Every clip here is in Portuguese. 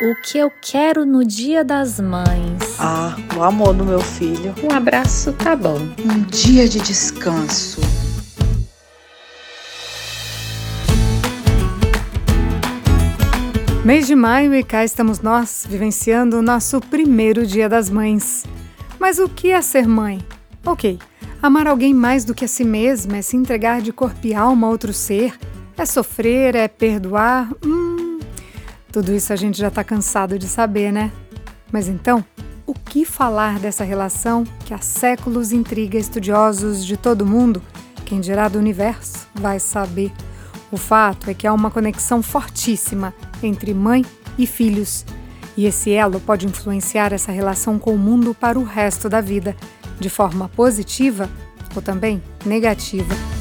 O que eu quero no Dia das Mães? Ah, o amor do meu filho. Um abraço tá bom. Um dia de descanso. Mês de maio e cá estamos nós, vivenciando o nosso primeiro Dia das Mães. Mas o que é ser mãe? Ok, amar alguém mais do que a si mesma é se entregar de corpo e alma a outro ser, é sofrer, é perdoar. Hum, tudo isso a gente já está cansado de saber, né? Mas então, o que falar dessa relação que há séculos intriga estudiosos de todo mundo? Quem dirá do universo vai saber. O fato é que há uma conexão fortíssima entre mãe e filhos. E esse elo pode influenciar essa relação com o mundo para o resto da vida, de forma positiva ou também negativa.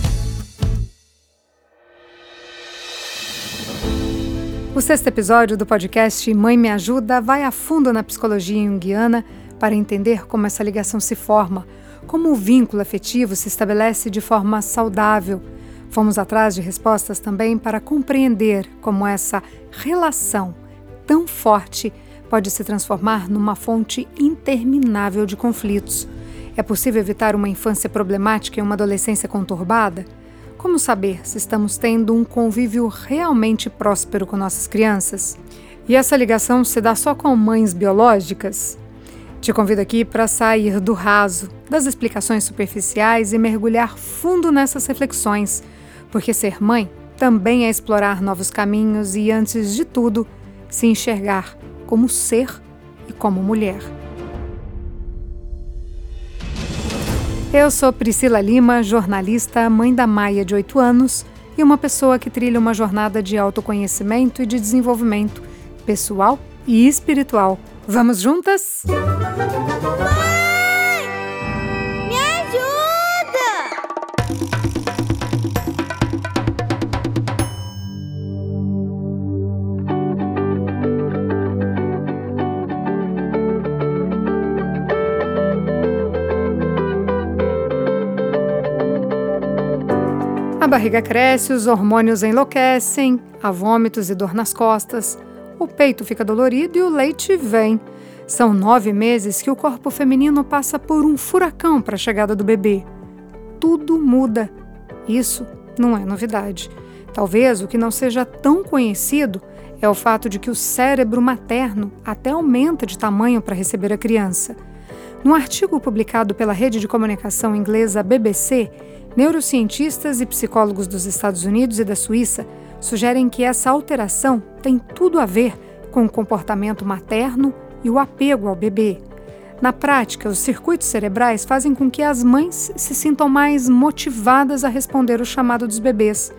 O sexto episódio do podcast Mãe Me Ajuda vai a fundo na psicologia junguiana para entender como essa ligação se forma, como o vínculo afetivo se estabelece de forma saudável. Fomos atrás de respostas também para compreender como essa relação tão forte pode se transformar numa fonte interminável de conflitos. É possível evitar uma infância problemática e uma adolescência conturbada? Como saber se estamos tendo um convívio realmente próspero com nossas crianças? E essa ligação se dá só com mães biológicas? Te convido aqui para sair do raso, das explicações superficiais e mergulhar fundo nessas reflexões, porque ser mãe também é explorar novos caminhos e, antes de tudo, se enxergar como ser e como mulher. Eu sou Priscila Lima, jornalista, mãe da Maia de 8 anos e uma pessoa que trilha uma jornada de autoconhecimento e de desenvolvimento pessoal e espiritual. Vamos juntas? A barriga cresce, os hormônios enlouquecem, há vômitos e dor nas costas, o peito fica dolorido e o leite vem. São nove meses que o corpo feminino passa por um furacão para a chegada do bebê. Tudo muda. Isso não é novidade. Talvez o que não seja tão conhecido é o fato de que o cérebro materno até aumenta de tamanho para receber a criança. Num artigo publicado pela rede de comunicação inglesa BBC, Neurocientistas e psicólogos dos Estados Unidos e da Suíça sugerem que essa alteração tem tudo a ver com o comportamento materno e o apego ao bebê. Na prática, os circuitos cerebrais fazem com que as mães se sintam mais motivadas a responder o chamado dos bebês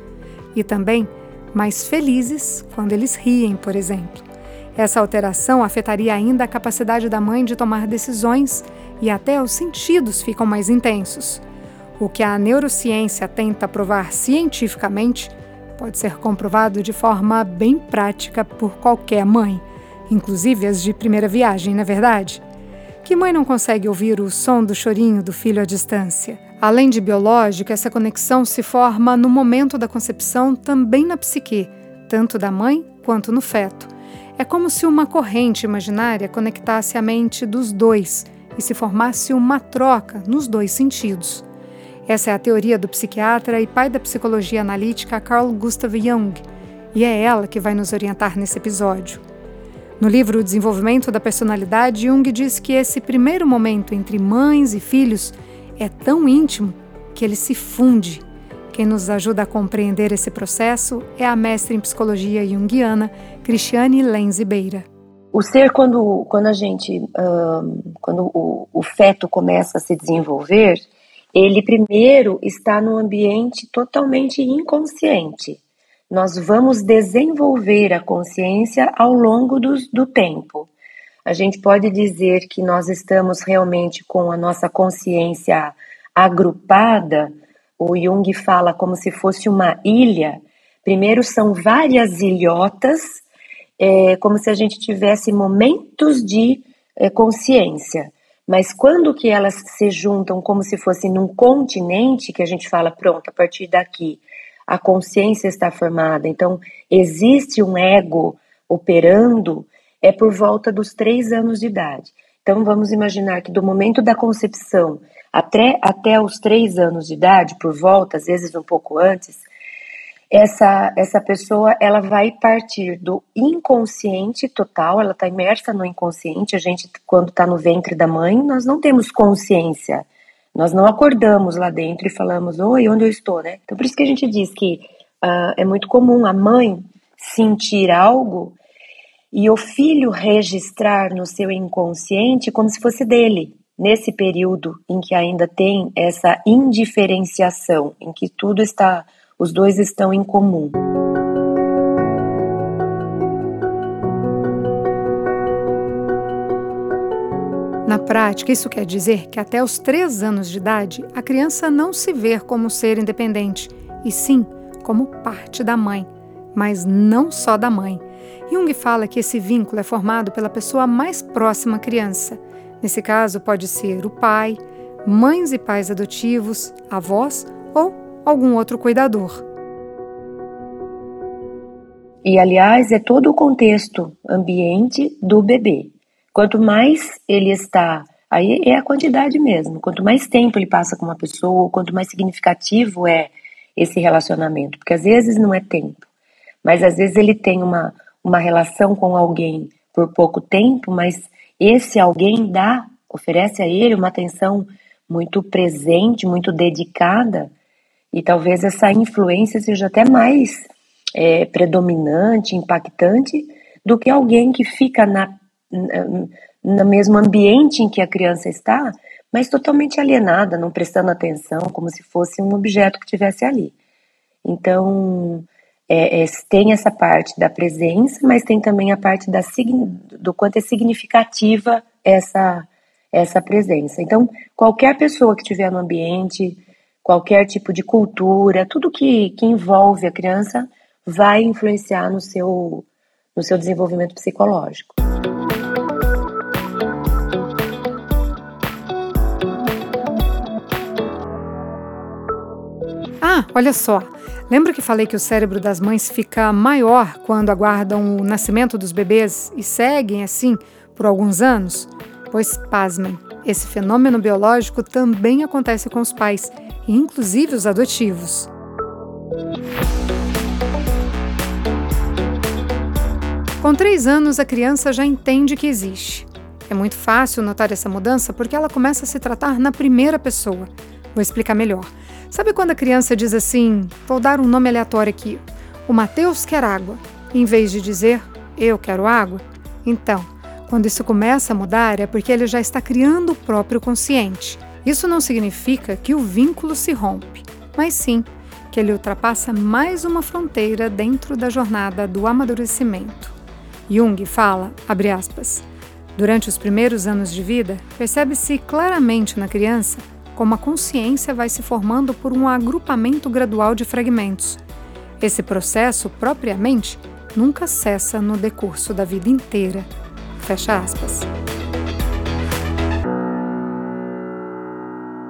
e também mais felizes quando eles riem, por exemplo. Essa alteração afetaria ainda a capacidade da mãe de tomar decisões e até os sentidos ficam mais intensos. O que a neurociência tenta provar cientificamente pode ser comprovado de forma bem prática por qualquer mãe, inclusive as de primeira viagem, não é verdade? Que mãe não consegue ouvir o som do chorinho do filho à distância? Além de biológica, essa conexão se forma no momento da concepção também na psique, tanto da mãe quanto no feto. É como se uma corrente imaginária conectasse a mente dos dois e se formasse uma troca nos dois sentidos. Essa é a teoria do psiquiatra e pai da psicologia analítica Carl Gustav Jung, e é ela que vai nos orientar nesse episódio. No livro O Desenvolvimento da Personalidade, Jung diz que esse primeiro momento entre mães e filhos é tão íntimo que ele se funde. Quem nos ajuda a compreender esse processo é a mestre em psicologia junguiana, Cristiane Lenz Beira. O ser, quando, quando a gente, um, quando o, o feto começa a se desenvolver, ele primeiro está no ambiente totalmente inconsciente. Nós vamos desenvolver a consciência ao longo do, do tempo. A gente pode dizer que nós estamos realmente com a nossa consciência agrupada. O Jung fala como se fosse uma ilha. Primeiro são várias ilhotas, é, como se a gente tivesse momentos de é, consciência. Mas quando que elas se juntam como se fosse num continente, que a gente fala, pronto, a partir daqui a consciência está formada, então existe um ego operando, é por volta dos três anos de idade. Então, vamos imaginar que do momento da concepção até, até os três anos de idade, por volta, às vezes um pouco antes, essa, essa pessoa ela vai partir do inconsciente total, ela está imersa no inconsciente. A gente, quando está no ventre da mãe, nós não temos consciência, nós não acordamos lá dentro e falamos, oi, onde eu estou, né? Então, por isso que a gente diz que uh, é muito comum a mãe sentir algo e o filho registrar no seu inconsciente como se fosse dele, nesse período em que ainda tem essa indiferenciação, em que tudo está os dois estão em comum. Na prática, isso quer dizer que até os três anos de idade, a criança não se vê como ser independente, e sim como parte da mãe, mas não só da mãe. Jung fala que esse vínculo é formado pela pessoa mais próxima à criança. Nesse caso, pode ser o pai, mães e pais adotivos, avós ou algum outro cuidador. E, aliás, é todo o contexto ambiente do bebê. Quanto mais ele está, aí é a quantidade mesmo, quanto mais tempo ele passa com uma pessoa, quanto mais significativo é esse relacionamento, porque às vezes não é tempo, mas às vezes ele tem uma, uma relação com alguém por pouco tempo, mas esse alguém dá, oferece a ele uma atenção muito presente, muito dedicada, e talvez essa influência seja até mais é, predominante, impactante, do que alguém que fica na, no mesmo ambiente em que a criança está, mas totalmente alienada, não prestando atenção, como se fosse um objeto que estivesse ali. Então, é, é, tem essa parte da presença, mas tem também a parte da, do quanto é significativa essa, essa presença. Então, qualquer pessoa que estiver no ambiente, qualquer tipo de cultura, tudo que, que envolve a criança vai influenciar no seu, no seu desenvolvimento psicológico. Ah, olha só. Lembra que falei que o cérebro das mães fica maior quando aguardam o nascimento dos bebês e seguem assim por alguns anos? Pois, pasmem, esse fenômeno biológico também acontece com os pais inclusive os adotivos. Com três anos, a criança já entende que existe. É muito fácil notar essa mudança porque ela começa a se tratar na primeira pessoa. Vou explicar melhor. Sabe quando a criança diz assim: vou dar um nome aleatório aqui, o Mateus quer água, em vez de dizer eu quero água? Então, quando isso começa a mudar é porque ele já está criando o próprio consciente. Isso não significa que o vínculo se rompe, mas sim que ele ultrapassa mais uma fronteira dentro da jornada do amadurecimento. Jung fala, abre aspas, durante os primeiros anos de vida, percebe-se claramente na criança como a consciência vai se formando por um agrupamento gradual de fragmentos. Esse processo, propriamente, nunca cessa no decurso da vida inteira. Fecha aspas.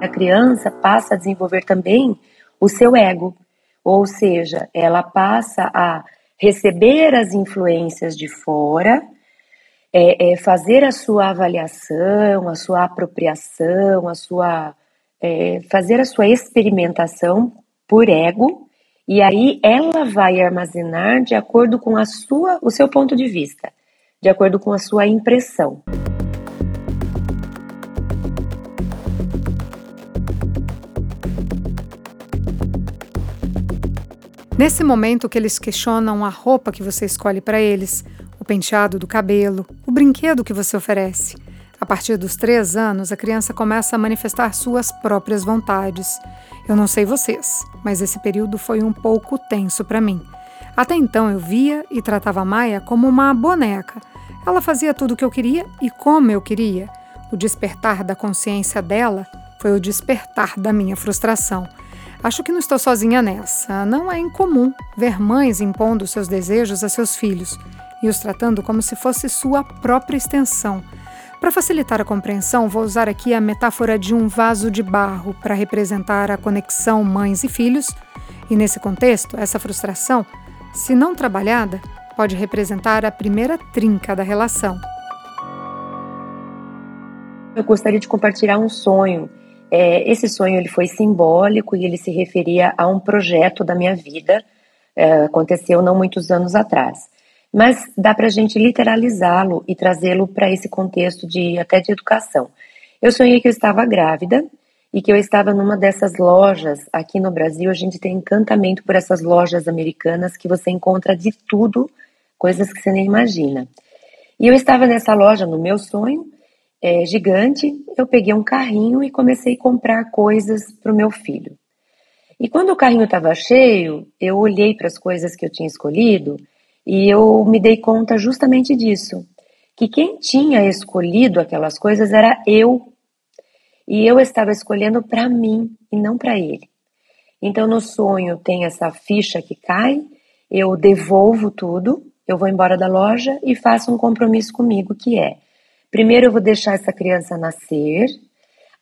a criança passa a desenvolver também o seu ego, ou seja, ela passa a receber as influências de fora, é, é, fazer a sua avaliação, a sua apropriação, a sua é, fazer a sua experimentação por ego, e aí ela vai armazenar de acordo com a sua, o seu ponto de vista, de acordo com a sua impressão. Nesse momento que eles questionam a roupa que você escolhe para eles, o penteado do cabelo, o brinquedo que você oferece. A partir dos três anos, a criança começa a manifestar suas próprias vontades. Eu não sei vocês, mas esse período foi um pouco tenso para mim. Até então eu via e tratava Maia como uma boneca. Ela fazia tudo o que eu queria e como eu queria. O despertar da consciência dela foi o despertar da minha frustração. Acho que não estou sozinha nessa. Não é incomum ver mães impondo seus desejos a seus filhos e os tratando como se fosse sua própria extensão. Para facilitar a compreensão, vou usar aqui a metáfora de um vaso de barro para representar a conexão mães e filhos, e nesse contexto, essa frustração, se não trabalhada, pode representar a primeira trinca da relação. Eu gostaria de compartilhar um sonho. É, esse sonho ele foi simbólico e ele se referia a um projeto da minha vida. É, aconteceu não muitos anos atrás. Mas dá para a gente literalizá-lo e trazê-lo para esse contexto de até de educação. Eu sonhei que eu estava grávida e que eu estava numa dessas lojas aqui no Brasil. A gente tem encantamento por essas lojas americanas que você encontra de tudo, coisas que você nem imagina. E eu estava nessa loja no meu sonho, é, gigante. Eu peguei um carrinho e comecei a comprar coisas para o meu filho. E quando o carrinho estava cheio, eu olhei para as coisas que eu tinha escolhido e eu me dei conta justamente disso, que quem tinha escolhido aquelas coisas era eu e eu estava escolhendo para mim e não para ele. Então no sonho tem essa ficha que cai, eu devolvo tudo, eu vou embora da loja e faço um compromisso comigo que é: primeiro eu vou deixar essa criança nascer,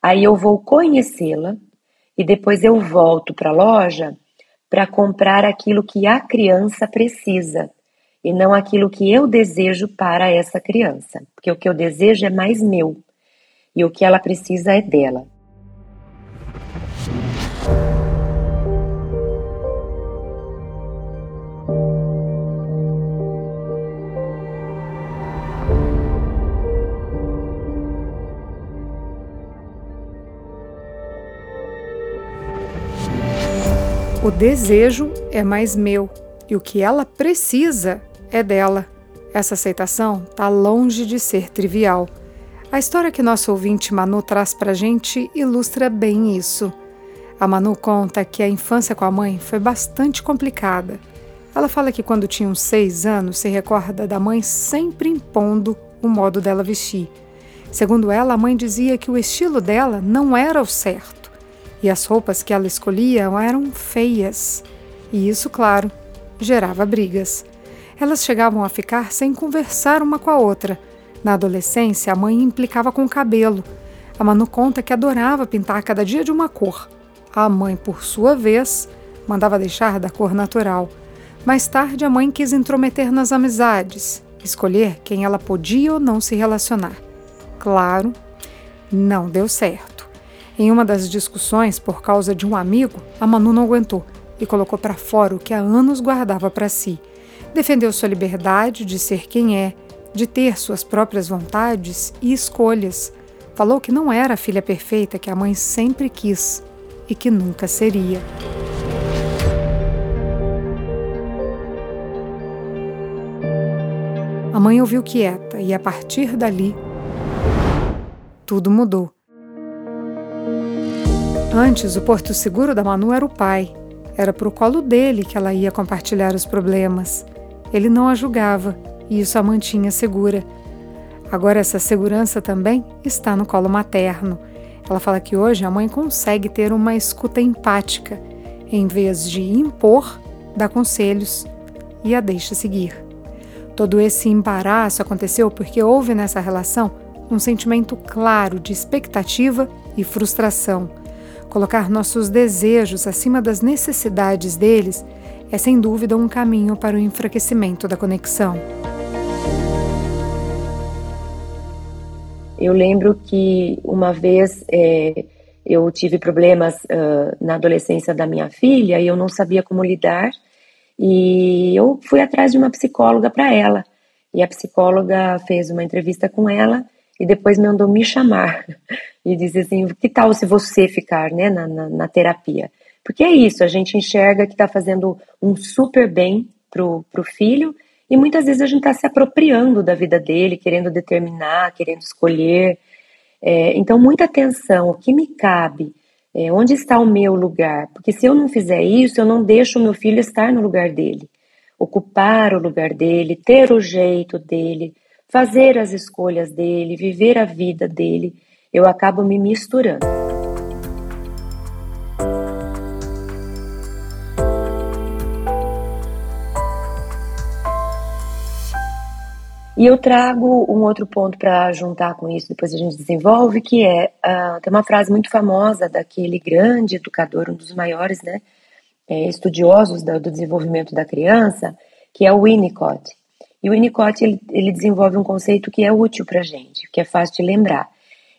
aí eu vou conhecê-la e depois eu volto para a loja para comprar aquilo que a criança precisa e não aquilo que eu desejo para essa criança, porque o que eu desejo é mais meu e o que ela precisa é dela. O desejo é mais meu e o que ela precisa é dela. Essa aceitação está longe de ser trivial. A história que nosso ouvinte Manu traz para a gente ilustra bem isso. A Manu conta que a infância com a mãe foi bastante complicada. Ela fala que quando tinha uns seis anos se recorda da mãe sempre impondo o modo dela vestir. Segundo ela, a mãe dizia que o estilo dela não era o certo e as roupas que ela escolhia eram feias. E isso, claro, gerava brigas. Elas chegavam a ficar sem conversar uma com a outra na adolescência, a mãe implicava com o cabelo. A Manu conta que adorava pintar cada dia de uma cor. A mãe, por sua vez, mandava deixar da cor natural. Mais tarde, a mãe quis intrometer nas amizades, escolher quem ela podia ou não se relacionar. Claro, não deu certo. Em uma das discussões, por causa de um amigo, a Manu não aguentou e colocou para fora o que há anos guardava para si. Defendeu sua liberdade de ser quem é de ter suas próprias vontades e escolhas. Falou que não era a filha perfeita que a mãe sempre quis e que nunca seria. A mãe ouviu quieta e, a partir dali, tudo mudou. Antes, o porto seguro da Manu era o pai. Era para o colo dele que ela ia compartilhar os problemas. Ele não a julgava e isso a mantinha segura. Agora, essa segurança também está no colo materno. Ela fala que hoje a mãe consegue ter uma escuta empática, em vez de impor, dá conselhos e a deixa seguir. Todo esse embaraço aconteceu porque houve nessa relação um sentimento claro de expectativa e frustração. Colocar nossos desejos acima das necessidades deles é sem dúvida um caminho para o enfraquecimento da conexão. Eu lembro que uma vez é, eu tive problemas uh, na adolescência da minha filha e eu não sabia como lidar. E eu fui atrás de uma psicóloga para ela. E a psicóloga fez uma entrevista com ela e depois mandou me chamar e disse assim: que tal se você ficar né, na, na, na terapia? Porque é isso, a gente enxerga que está fazendo um super bem pro, pro filho e muitas vezes a gente está se apropriando da vida dele, querendo determinar, querendo escolher. É, então, muita atenção, o que me cabe, é, onde está o meu lugar? Porque se eu não fizer isso, eu não deixo o meu filho estar no lugar dele, ocupar o lugar dele, ter o jeito dele, fazer as escolhas dele, viver a vida dele. Eu acabo me misturando. E eu trago um outro ponto para juntar com isso, depois a gente desenvolve, que é, uh, tem uma frase muito famosa daquele grande educador, um dos maiores né, é, estudiosos do, do desenvolvimento da criança, que é o Winnicott. E o Winnicott ele, ele desenvolve um conceito que é útil para gente, que é fácil de lembrar.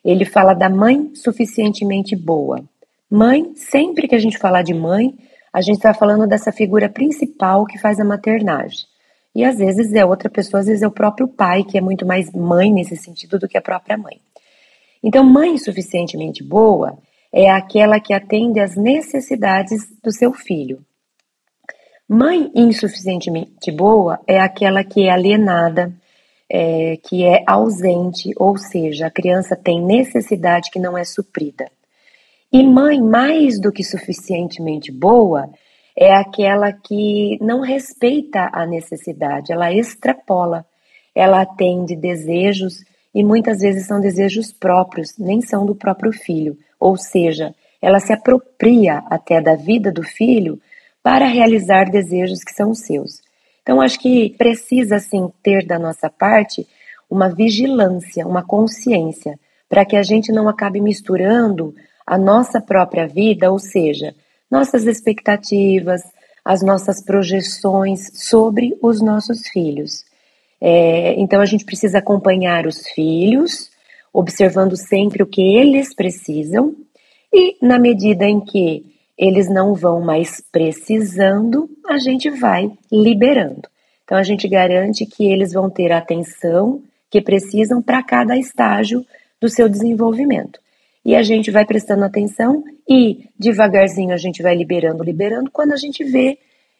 Ele fala da mãe suficientemente boa. Mãe, sempre que a gente falar de mãe, a gente está falando dessa figura principal que faz a maternagem. E às vezes é outra pessoa, às vezes é o próprio pai, que é muito mais mãe nesse sentido do que a própria mãe. Então, mãe suficientemente boa é aquela que atende às necessidades do seu filho. Mãe insuficientemente boa é aquela que é alienada, é, que é ausente, ou seja, a criança tem necessidade que não é suprida. E mãe mais do que suficientemente boa é aquela que não respeita a necessidade, ela extrapola, ela atende desejos e muitas vezes são desejos próprios, nem são do próprio filho, ou seja, ela se apropria até da vida do filho para realizar desejos que são seus. Então, acho que precisa, sim, ter da nossa parte uma vigilância, uma consciência, para que a gente não acabe misturando a nossa própria vida, ou seja, nossas expectativas, as nossas projeções sobre os nossos filhos. É, então, a gente precisa acompanhar os filhos, observando sempre o que eles precisam, e na medida em que eles não vão mais precisando, a gente vai liberando. Então a gente garante que eles vão ter a atenção que precisam para cada estágio do seu desenvolvimento. E a gente vai prestando atenção e devagarzinho a gente vai liberando, liberando. Quando a gente vê,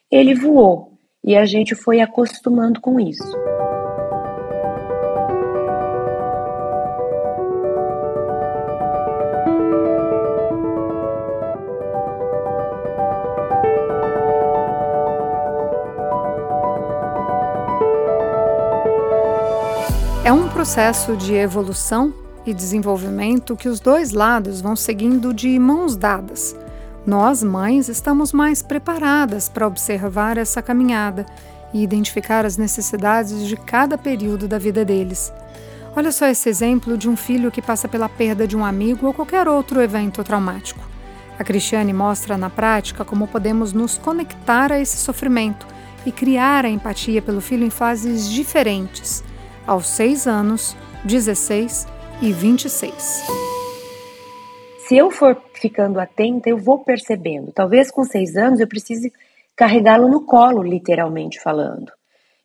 ele voou e a gente foi acostumando com isso. É um processo de evolução e desenvolvimento que os dois lados vão seguindo de mãos dadas. Nós, mães, estamos mais preparadas para observar essa caminhada e identificar as necessidades de cada período da vida deles. Olha só esse exemplo de um filho que passa pela perda de um amigo ou qualquer outro evento traumático. A Cristiane mostra na prática como podemos nos conectar a esse sofrimento e criar a empatia pelo filho em fases diferentes aos 6 anos, 16 e 26. Se eu for ficando atenta, eu vou percebendo. Talvez com 6 anos eu precise carregá-lo no colo, literalmente falando.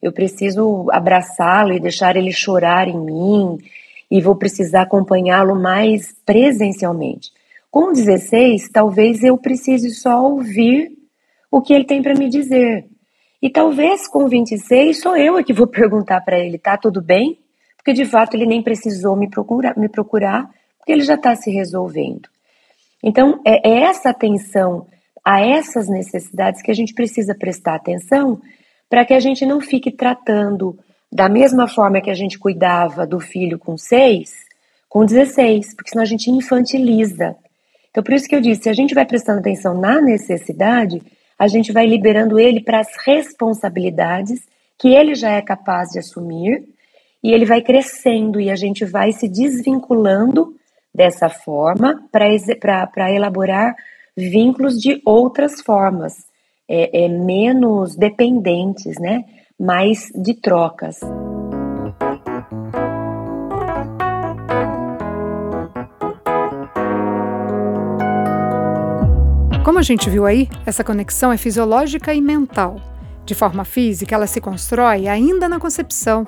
Eu preciso abraçá-lo e deixar ele chorar em mim, e vou precisar acompanhá-lo mais presencialmente. Com 16, talvez eu precise só ouvir o que ele tem para me dizer. E talvez com 26 sou eu que vou perguntar para ele, tá tudo bem? Porque de fato ele nem precisou me procurar, me procurar porque ele já está se resolvendo. Então é, é essa atenção a essas necessidades que a gente precisa prestar atenção para que a gente não fique tratando da mesma forma que a gente cuidava do filho com 6, com 16, porque senão a gente infantiliza. Então, por isso que eu disse, se a gente vai prestando atenção na necessidade, a gente vai liberando ele para as responsabilidades que ele já é capaz de assumir e ele vai crescendo e a gente vai se desvinculando dessa forma para elaborar vínculos de outras formas, é, é, menos dependentes, né? mais de trocas. Como a gente viu aí, essa conexão é fisiológica e mental. De forma física, ela se constrói ainda na concepção,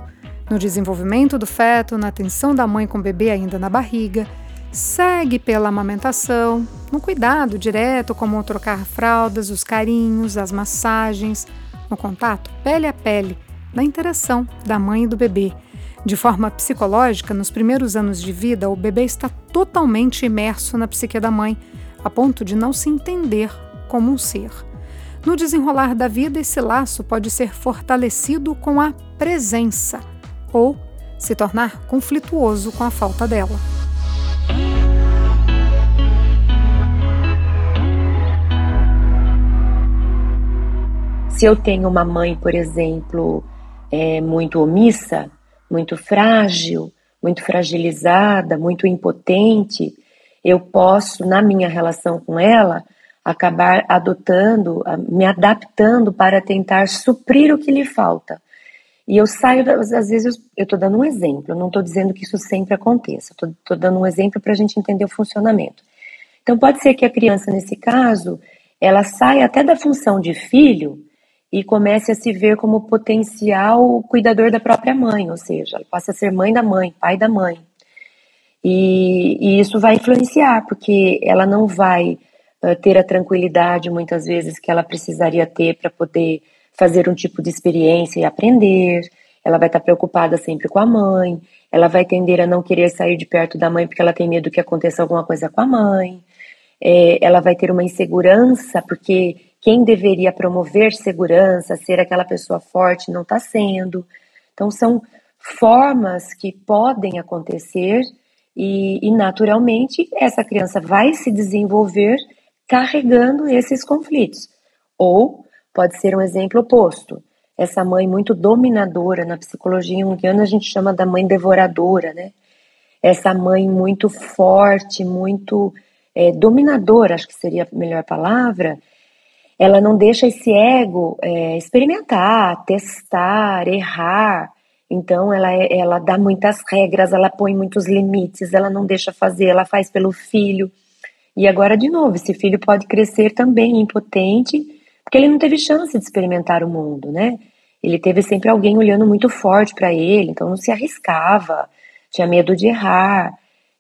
no desenvolvimento do feto, na atenção da mãe com o bebê ainda na barriga, segue pela amamentação, no cuidado direto, como trocar fraldas, os carinhos, as massagens, no contato pele a pele, na interação da mãe e do bebê. De forma psicológica, nos primeiros anos de vida, o bebê está totalmente imerso na psique da mãe, a ponto de não se entender como um ser. No desenrolar da vida, esse laço pode ser fortalecido com a presença ou se tornar conflituoso com a falta dela. Se eu tenho uma mãe, por exemplo, é, muito omissa, muito frágil, muito fragilizada, muito impotente, eu posso, na minha relação com ela, acabar adotando, me adaptando para tentar suprir o que lhe falta. E eu saio, às vezes eu estou dando um exemplo, eu não estou dizendo que isso sempre aconteça, estou dando um exemplo para a gente entender o funcionamento. Então pode ser que a criança, nesse caso, ela saia até da função de filho e comece a se ver como potencial cuidador da própria mãe, ou seja, ela passa a ser mãe da mãe, pai da mãe. E, e isso vai influenciar, porque ela não vai uh, ter a tranquilidade, muitas vezes, que ela precisaria ter para poder fazer um tipo de experiência e aprender. Ela vai estar preocupada sempre com a mãe. Ela vai tender a não querer sair de perto da mãe porque ela tem medo que aconteça alguma coisa com a mãe. É, ela vai ter uma insegurança porque quem deveria promover segurança, ser aquela pessoa forte, não está sendo. Então, são formas que podem acontecer e, e, naturalmente, essa criança vai se desenvolver carregando esses conflitos. Ou pode ser um exemplo oposto. Essa mãe muito dominadora, na psicologia junguiana a gente chama da mãe devoradora, né? Essa mãe muito forte, muito é, dominadora, acho que seria a melhor palavra, ela não deixa esse ego é, experimentar, testar, errar. Então ela, é, ela dá muitas regras, ela põe muitos limites, ela não deixa fazer, ela faz pelo filho. E agora, de novo, esse filho pode crescer também impotente porque ele não teve chance de experimentar o mundo, né? Ele teve sempre alguém olhando muito forte para ele, então não se arriscava, tinha medo de errar.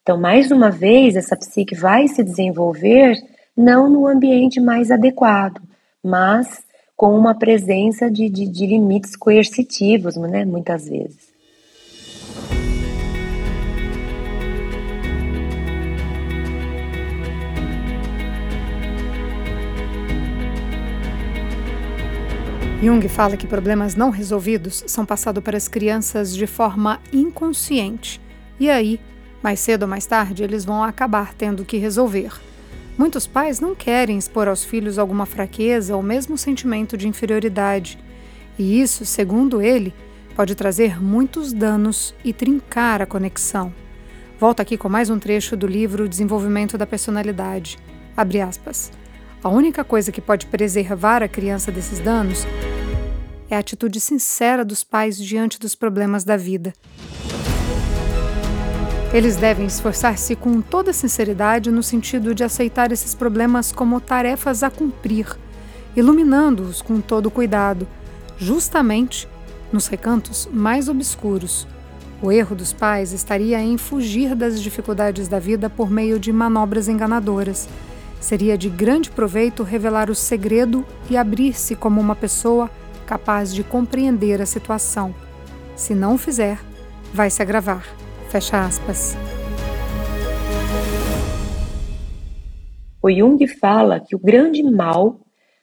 Então, mais uma vez, essa psique vai se desenvolver não no ambiente mais adequado, mas com uma presença de, de, de limites coercitivos, né, muitas vezes. Jung fala que problemas não resolvidos são passados para as crianças de forma inconsciente. E aí, mais cedo ou mais tarde, eles vão acabar tendo que resolver. Muitos pais não querem expor aos filhos alguma fraqueza ou mesmo sentimento de inferioridade. E isso, segundo ele, pode trazer muitos danos e trincar a conexão. Volto aqui com mais um trecho do livro Desenvolvimento da Personalidade. Abre aspas. A única coisa que pode preservar a criança desses danos é a atitude sincera dos pais diante dos problemas da vida. Eles devem esforçar-se com toda sinceridade no sentido de aceitar esses problemas como tarefas a cumprir, iluminando-os com todo cuidado, justamente nos recantos mais obscuros. O erro dos pais estaria em fugir das dificuldades da vida por meio de manobras enganadoras. Seria de grande proveito revelar o segredo e abrir-se como uma pessoa capaz de compreender a situação. Se não fizer, vai se agravar. Fecha aspas. O Jung fala que o grande mal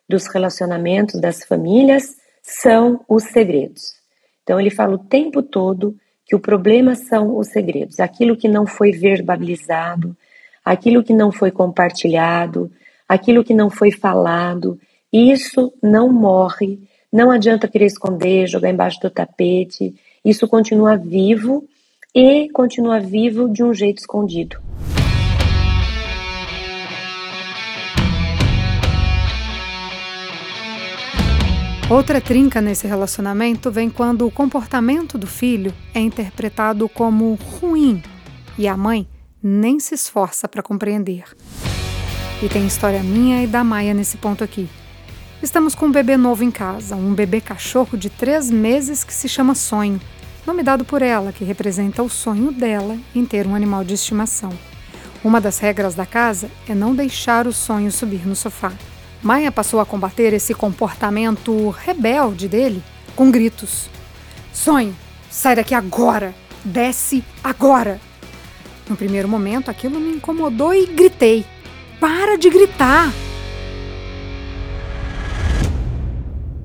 dos relacionamentos das famílias são os segredos. Então ele fala o tempo todo que o problema são os segredos, aquilo que não foi verbalizado, aquilo que não foi compartilhado, aquilo que não foi falado, isso não morre não adianta querer esconder, jogar embaixo do tapete. Isso continua vivo e continua vivo de um jeito escondido. Outra trinca nesse relacionamento vem quando o comportamento do filho é interpretado como ruim e a mãe nem se esforça para compreender. E tem história minha e da Maia nesse ponto aqui. Estamos com um bebê novo em casa, um bebê cachorro de três meses que se chama Sonho, nome dado por ela, que representa o sonho dela em ter um animal de estimação. Uma das regras da casa é não deixar o sonho subir no sofá. Maia passou a combater esse comportamento rebelde dele com gritos: Sonho, sai daqui agora! Desce agora! No primeiro momento, aquilo me incomodou e gritei: Para de gritar!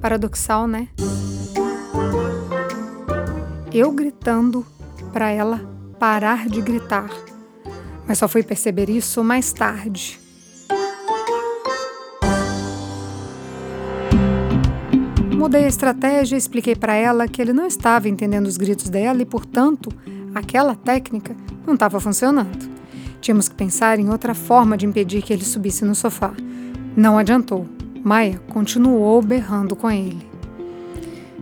Paradoxal, né? Eu gritando para ela parar de gritar, mas só fui perceber isso mais tarde. Mudei a estratégia e expliquei para ela que ele não estava entendendo os gritos dela e, portanto, aquela técnica não estava funcionando. Tínhamos que pensar em outra forma de impedir que ele subisse no sofá. Não adiantou. Maia continuou berrando com ele.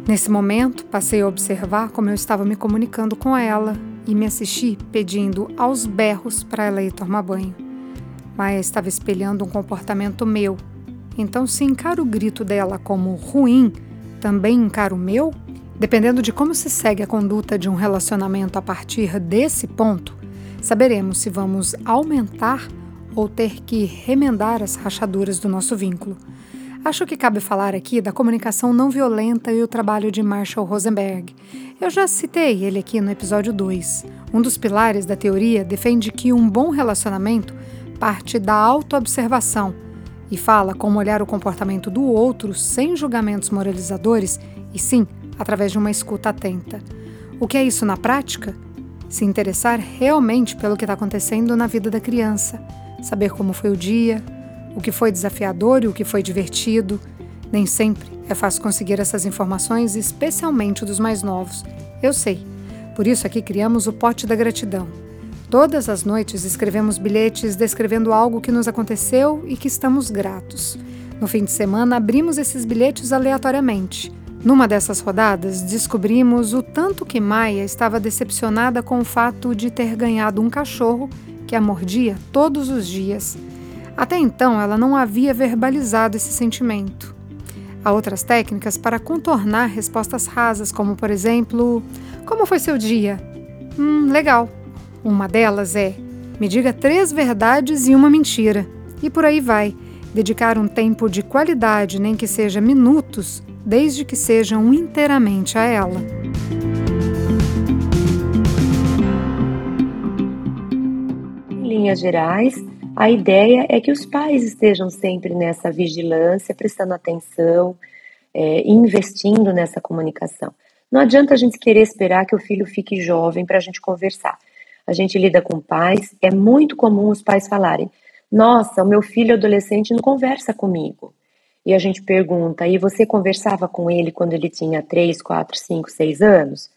Nesse momento, passei a observar como eu estava me comunicando com ela e me assisti pedindo aos berros para ela ir tomar banho. Maia estava espelhando um comportamento meu. Então, se encaro o grito dela como ruim, também encaro o meu? Dependendo de como se segue a conduta de um relacionamento a partir desse ponto, saberemos se vamos aumentar ou ter que remendar as rachaduras do nosso vínculo. Acho que cabe falar aqui da comunicação não violenta e o trabalho de Marshall Rosenberg. Eu já citei ele aqui no episódio 2. Um dos pilares da teoria defende que um bom relacionamento parte da autoobservação e fala como olhar o comportamento do outro sem julgamentos moralizadores e sim através de uma escuta atenta. O que é isso na prática? Se interessar realmente pelo que está acontecendo na vida da criança, saber como foi o dia, o que foi desafiador e o que foi divertido. Nem sempre é fácil conseguir essas informações, especialmente dos mais novos. Eu sei. Por isso aqui criamos o Pote da Gratidão. Todas as noites escrevemos bilhetes descrevendo algo que nos aconteceu e que estamos gratos. No fim de semana, abrimos esses bilhetes aleatoriamente. Numa dessas rodadas, descobrimos o tanto que Maia estava decepcionada com o fato de ter ganhado um cachorro que a mordia todos os dias até então, ela não havia verbalizado esse sentimento. Há outras técnicas para contornar respostas rasas, como, por exemplo, Como foi seu dia? Hum, legal. Uma delas é: Me diga três verdades e uma mentira. E por aí vai. Dedicar um tempo de qualidade, nem que seja minutos, desde que sejam inteiramente a ela. Em linhas gerais, a ideia é que os pais estejam sempre nessa vigilância, prestando atenção, é, investindo nessa comunicação. Não adianta a gente querer esperar que o filho fique jovem para a gente conversar. A gente lida com pais, é muito comum os pais falarem: Nossa, o meu filho adolescente não conversa comigo. E a gente pergunta: E você conversava com ele quando ele tinha 3, 4, 5, 6 anos?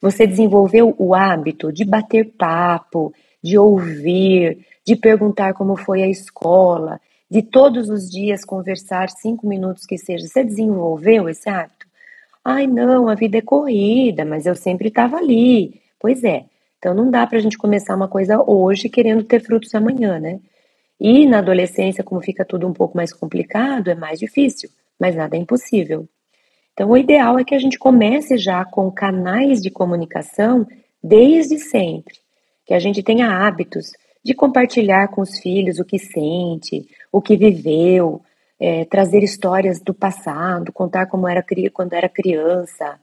Você desenvolveu o hábito de bater papo, de ouvir, de perguntar como foi a escola, de todos os dias conversar cinco minutos que seja. Você desenvolveu esse hábito? Ai, não, a vida é corrida, mas eu sempre estava ali. Pois é. Então não dá para a gente começar uma coisa hoje querendo ter frutos amanhã, né? E na adolescência, como fica tudo um pouco mais complicado, é mais difícil, mas nada é impossível. Então, o ideal é que a gente comece já com canais de comunicação desde sempre, que a gente tenha hábitos de compartilhar com os filhos o que sente, o que viveu, é, trazer histórias do passado, contar como era quando era criança,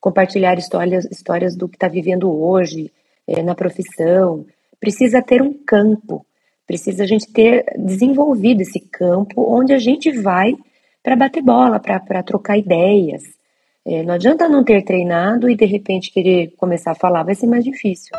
compartilhar histórias, histórias do que está vivendo hoje é, na profissão. Precisa ter um campo, precisa a gente ter desenvolvido esse campo onde a gente vai para bater bola, para trocar ideias. É, não adianta não ter treinado e de repente querer começar a falar, vai ser mais difícil.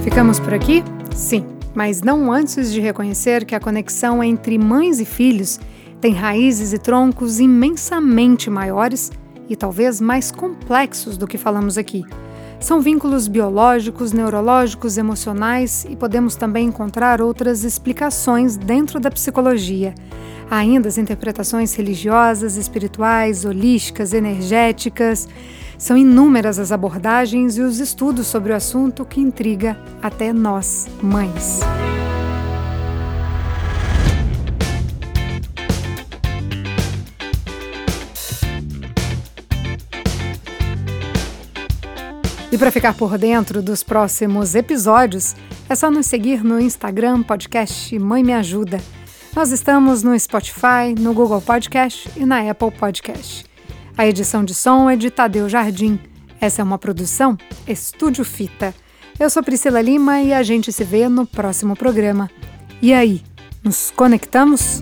Ficamos por aqui? Sim, mas não antes de reconhecer que a conexão entre mães e filhos tem raízes e troncos imensamente maiores e talvez mais complexos do que falamos aqui. São vínculos biológicos, neurológicos, emocionais e podemos também encontrar outras explicações dentro da psicologia. Há ainda as interpretações religiosas, espirituais, holísticas, energéticas. São inúmeras as abordagens e os estudos sobre o assunto que intriga até nós, mães. E para ficar por dentro dos próximos episódios, é só nos seguir no Instagram podcast Mãe Me Ajuda. Nós estamos no Spotify, no Google Podcast e na Apple Podcast. A edição de som é de Tadeu Jardim. Essa é uma produção Estúdio Fita. Eu sou Priscila Lima e a gente se vê no próximo programa. E aí, nos conectamos?